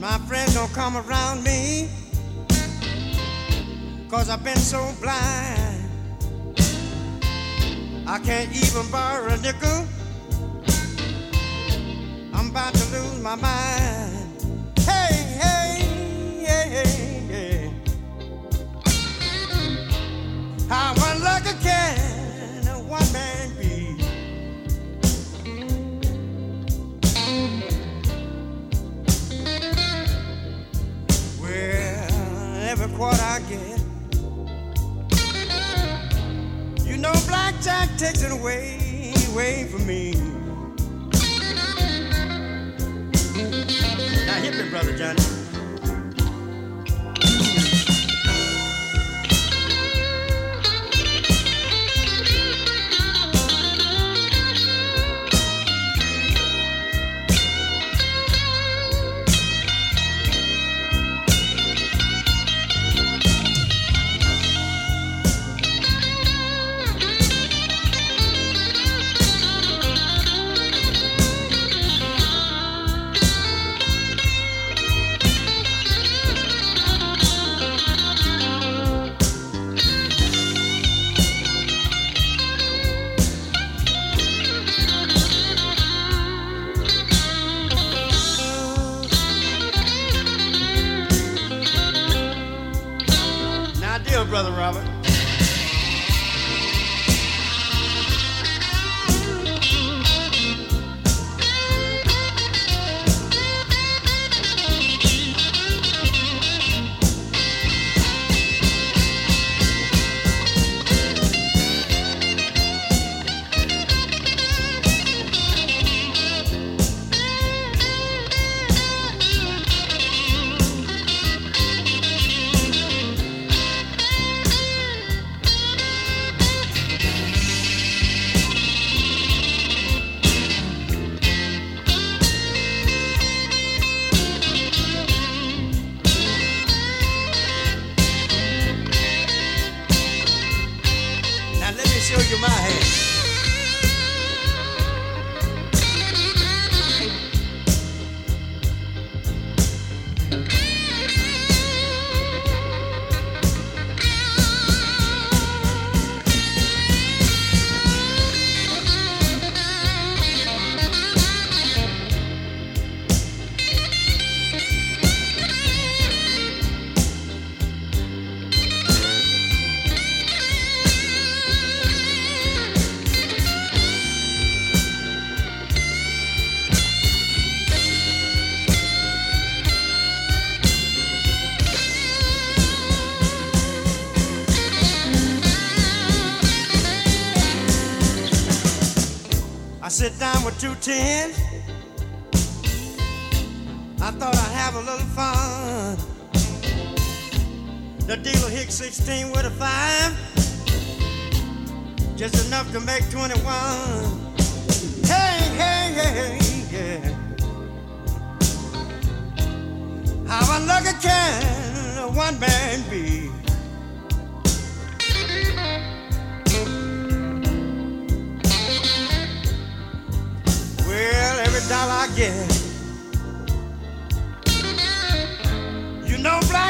My friends don't come around me Cause I've been so blind. I can't even borrow a nickel. I'm about to lose my mind. Hey, hey, Quarter I get, you know, blackjack takes it away, away from me. Now hit me, brother Johnny.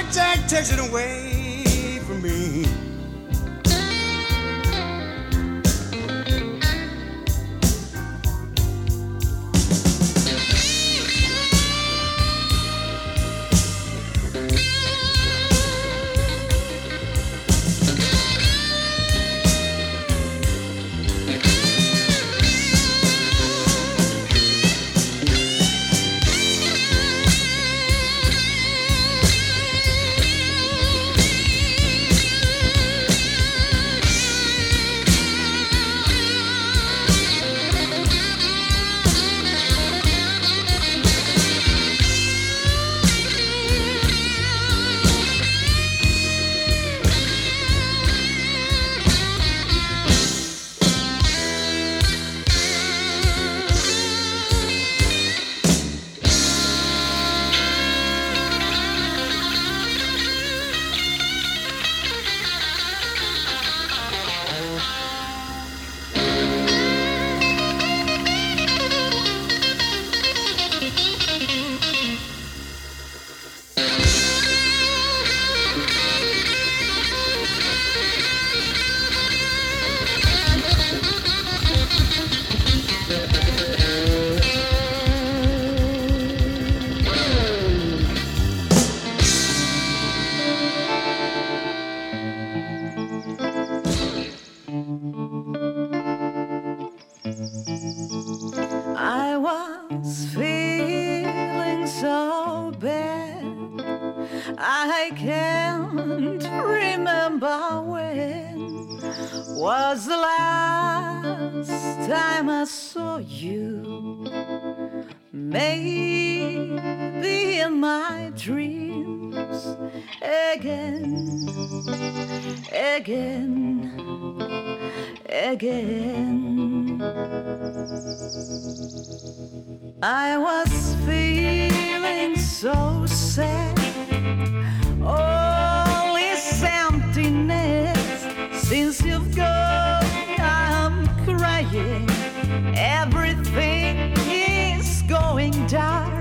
Blackjack takes it away from me. time I saw you, maybe in my dreams again, again, again. I was feeling so sad, all this emptiness since you've gone. Everything is going dark.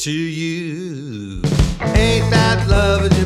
to you. Ain't that love?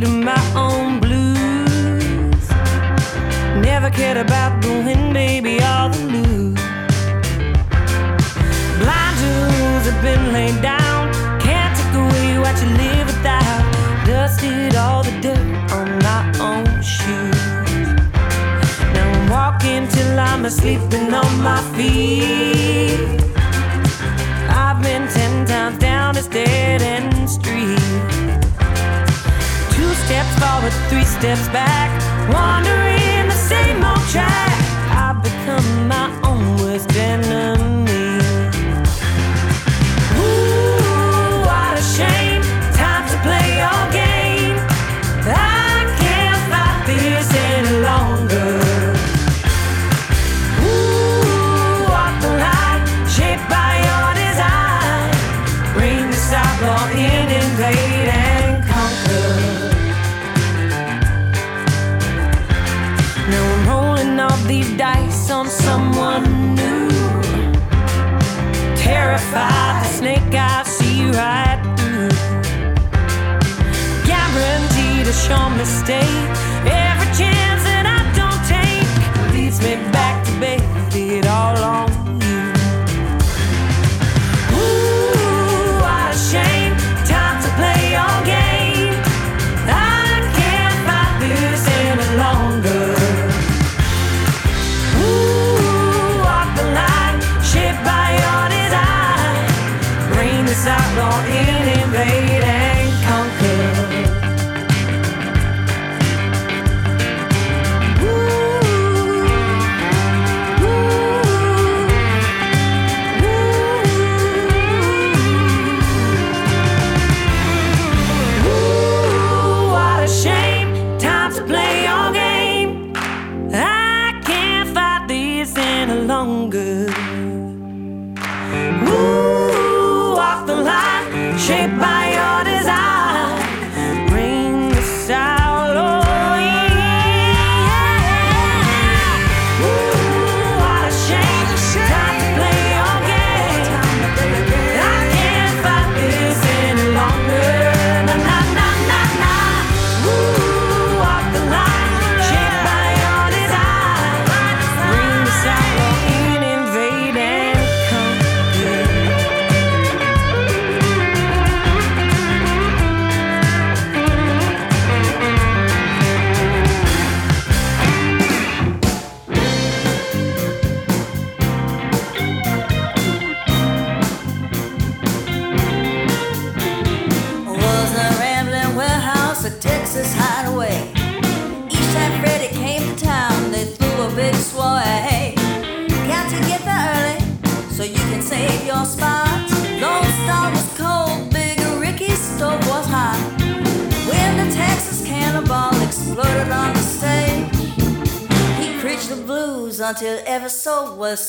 beat my own blues. Never cared about the win, baby, all the lose. Blind rules have been laid down. Can't take away what you live without. Dusted all the dirt on my own shoes. Now I'm walking till I'm asleep and on my feet. I've been ten times down, this dead end. Forward, three steps back. Wandering the same old track. I've become my own worst enemy. Terrified, the snake I see right through. Guaranteed a sure mistake. Every chance that I don't take leads me back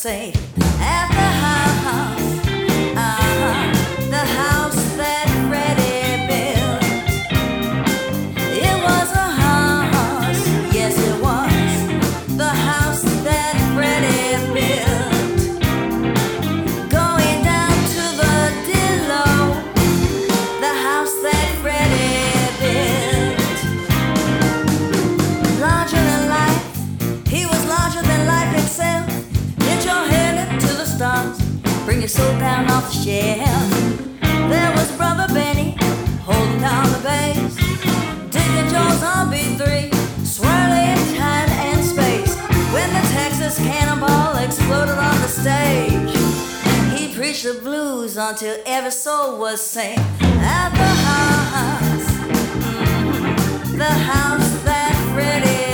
soul your soul down off the shelf. There was Brother Benny holding down the bass. Deacon Jones on B3, swirling time and space. When the Texas cannonball exploded on the stage, he preached the blues until every soul was saved. At the house, mhm, the house that Freddie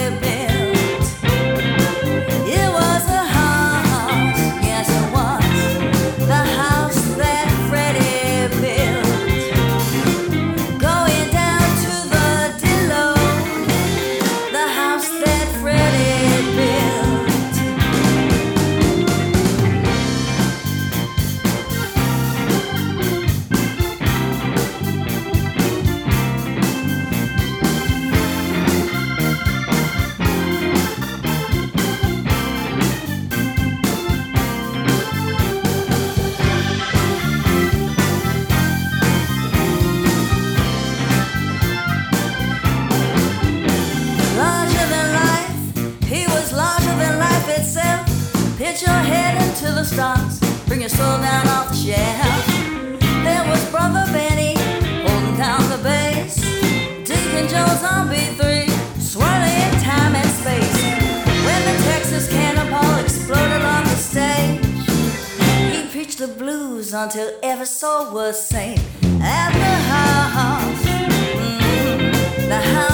until every soul was sane at the house. Mm, the house.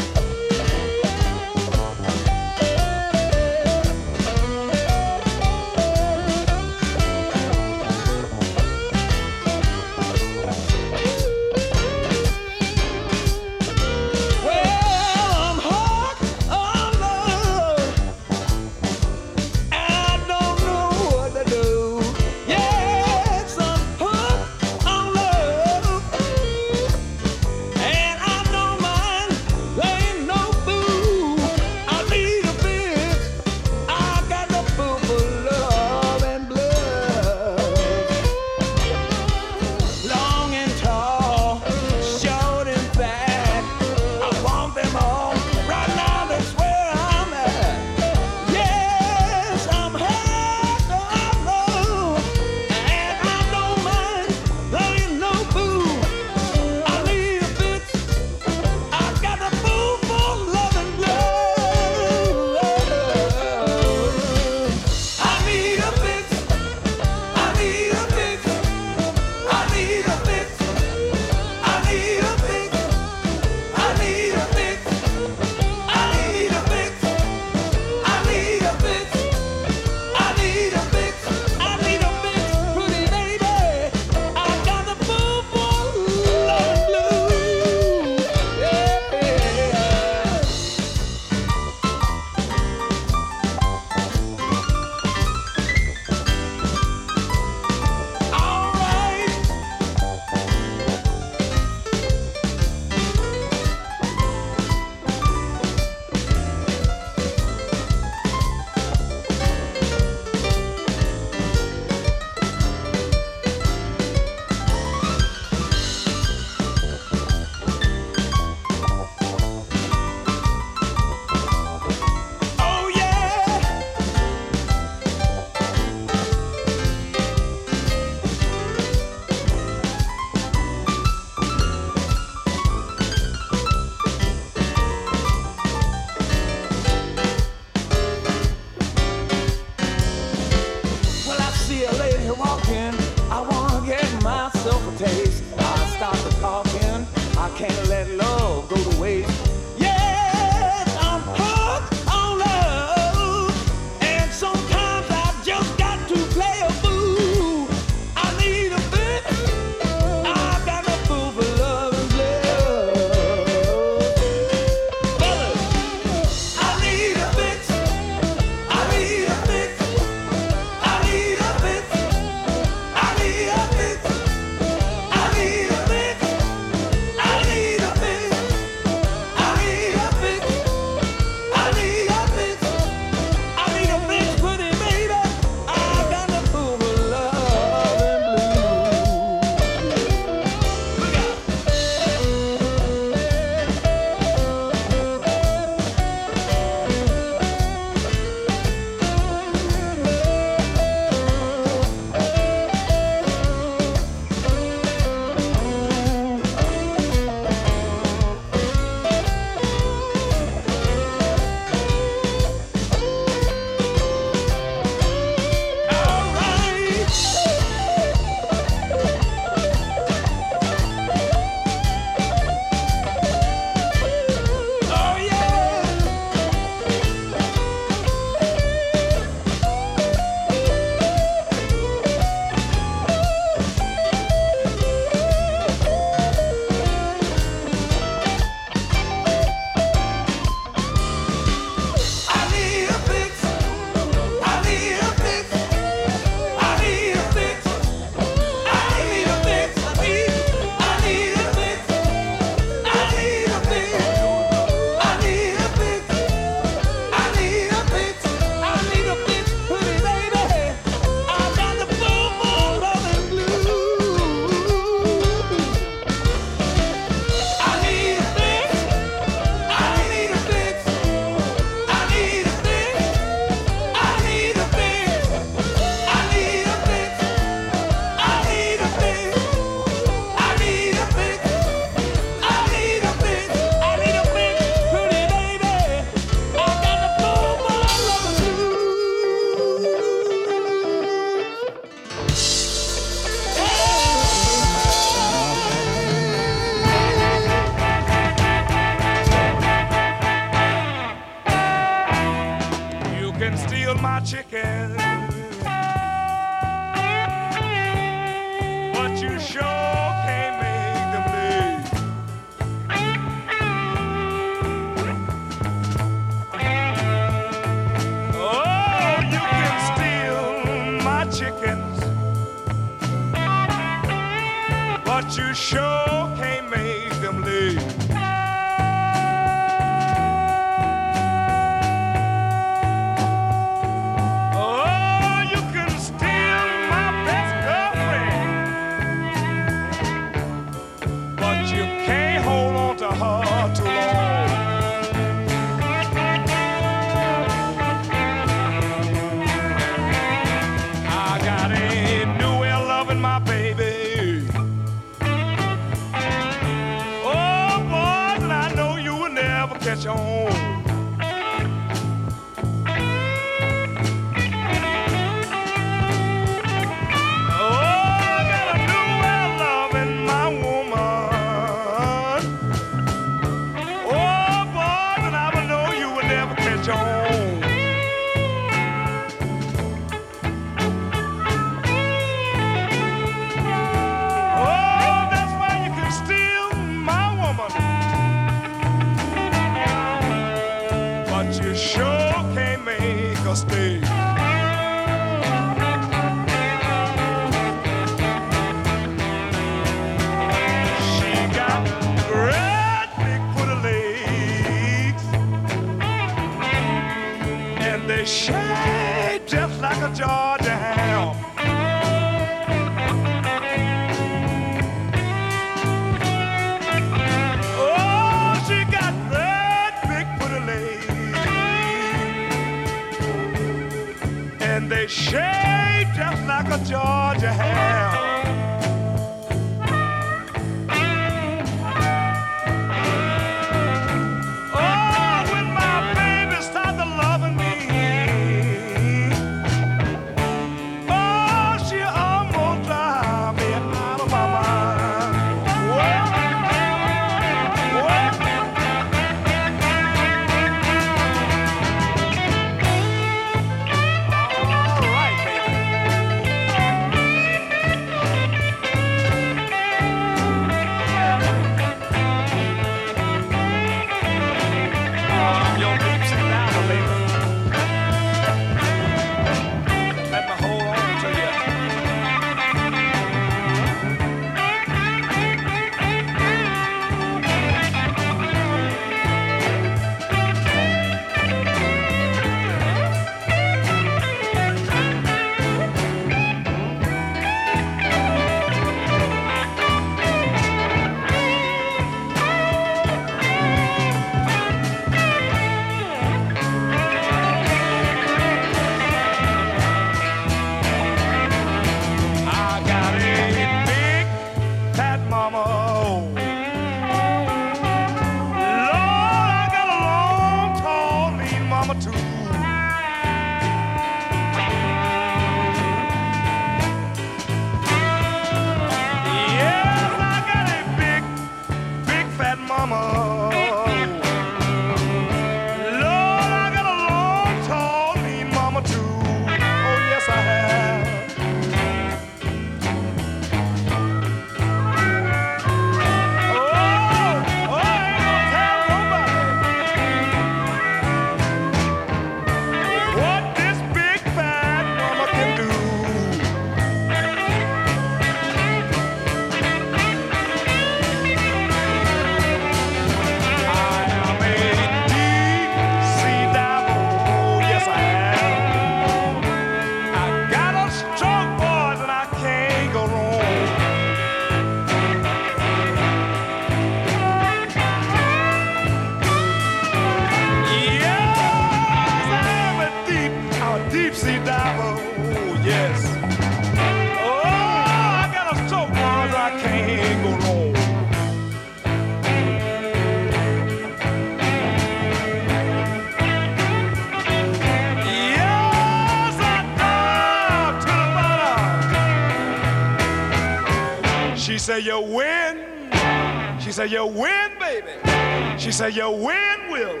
Said, You win. She said, You win, baby. She said, You win, Will.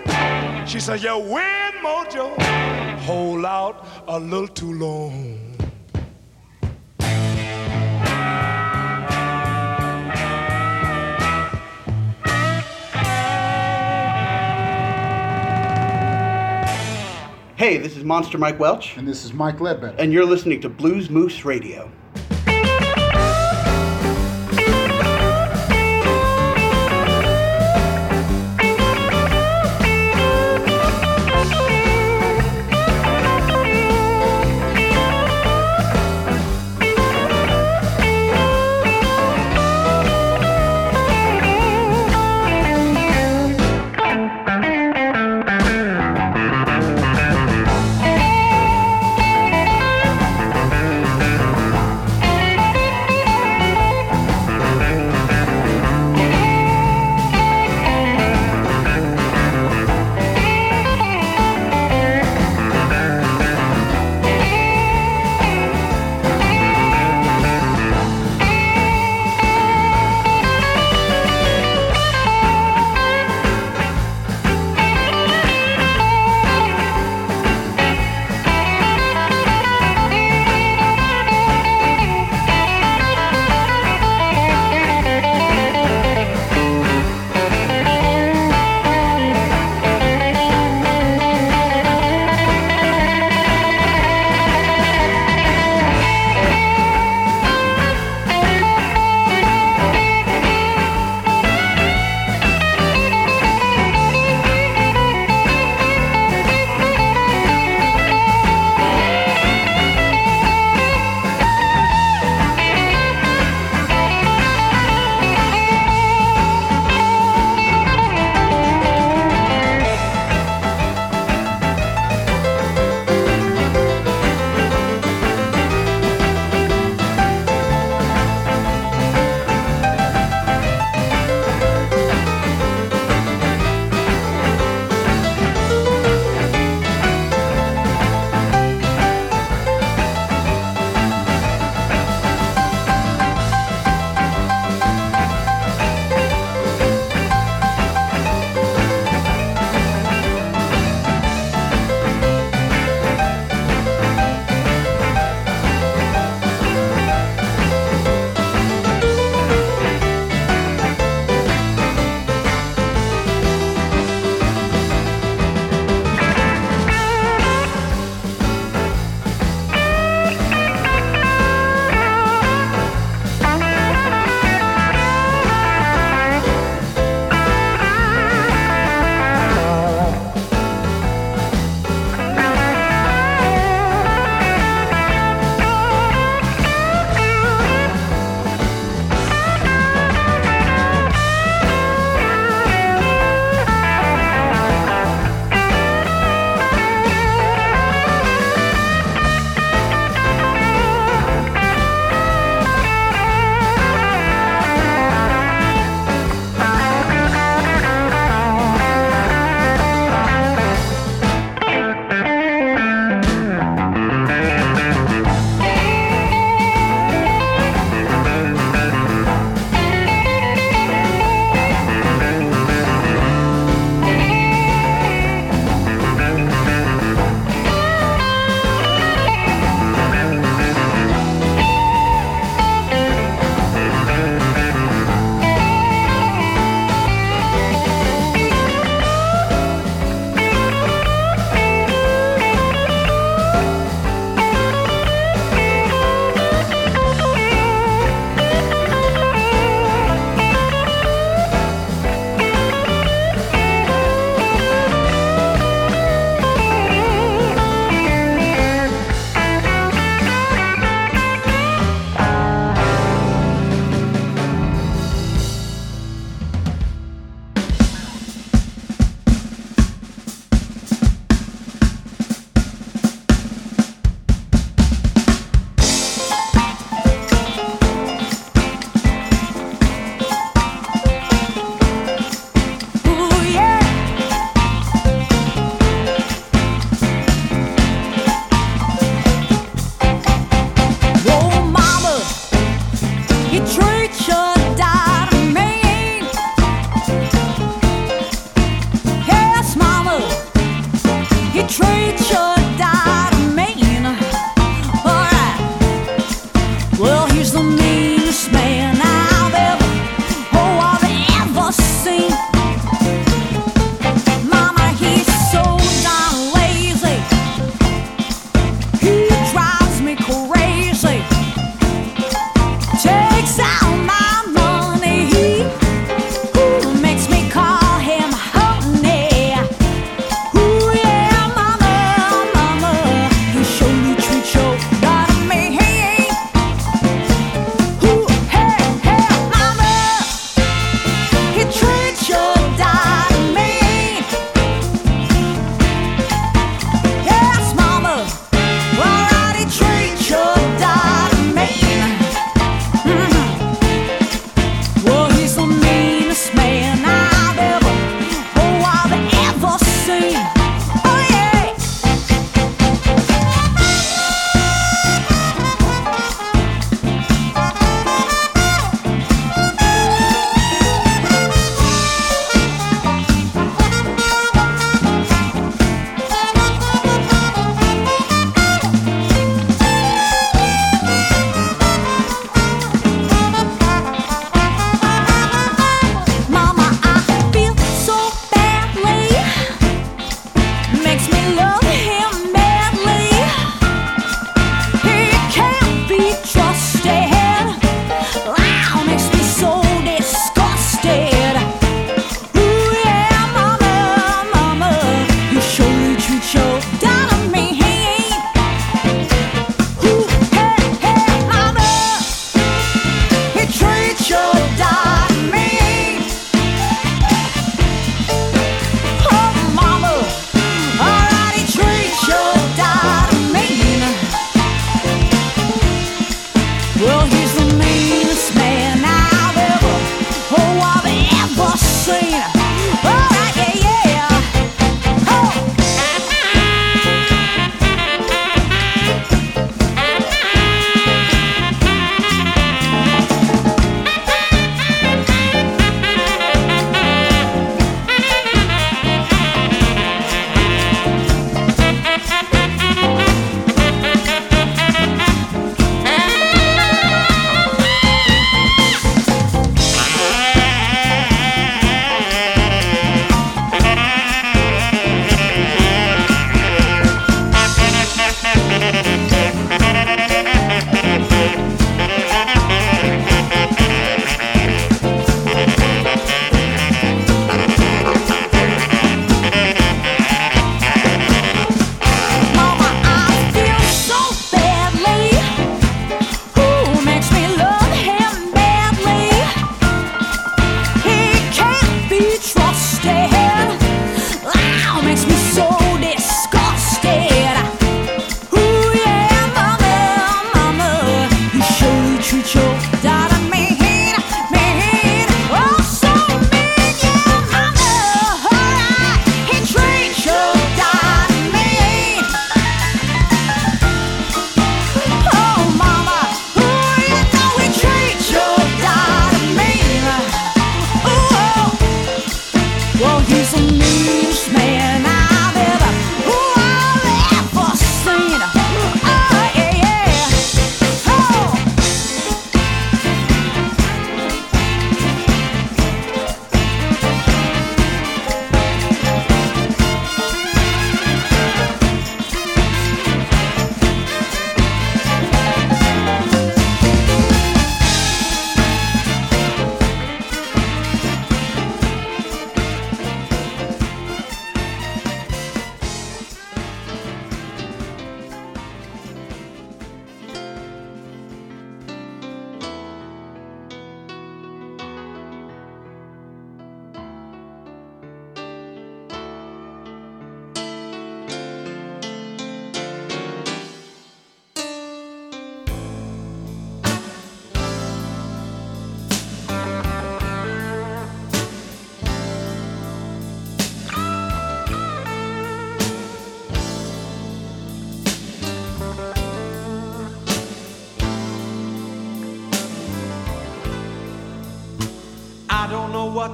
She said, You win, Mojo. hold out a little too long. Hey, this is Monster Mike Welch. And this is Mike Ledbetter. And you're listening to Blues Moose Radio.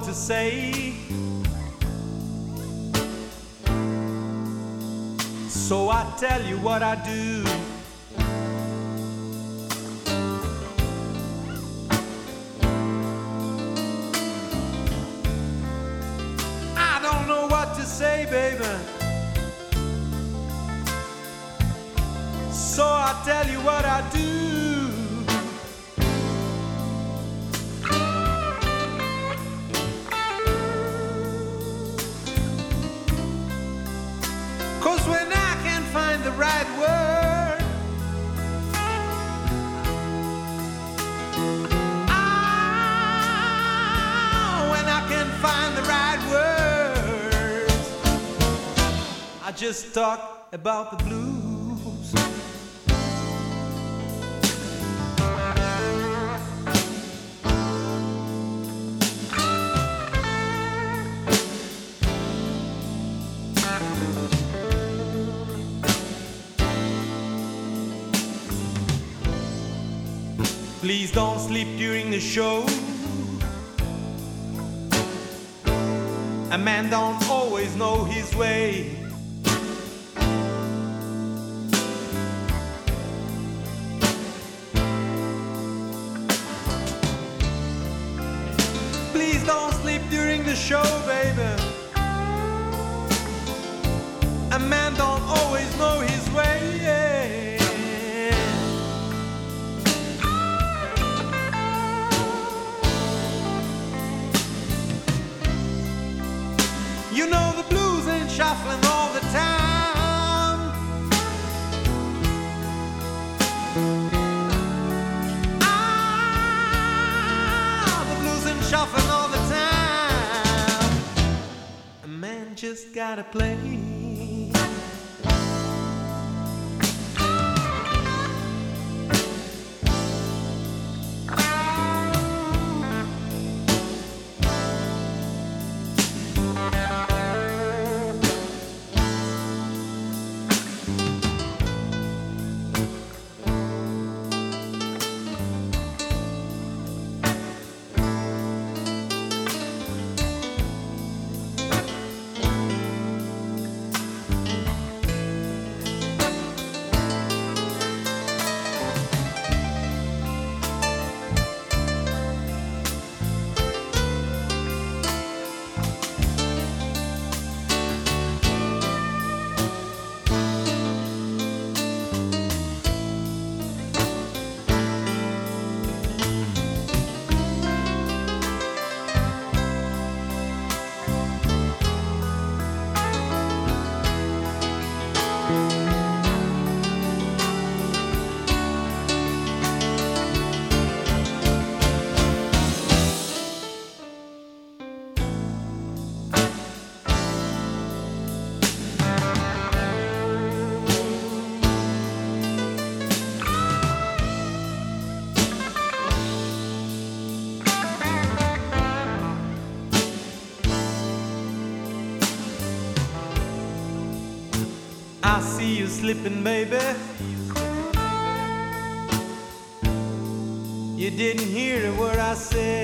To say. So I tell you what I do. Just talk about the blues. Please don't sleep during the show. A man don't always know his way. The show, baby. A man don't always know his way. You know the blues ain't shuffling all the time. Just gotta play. Slipping, baby. You didn't hear a word I said.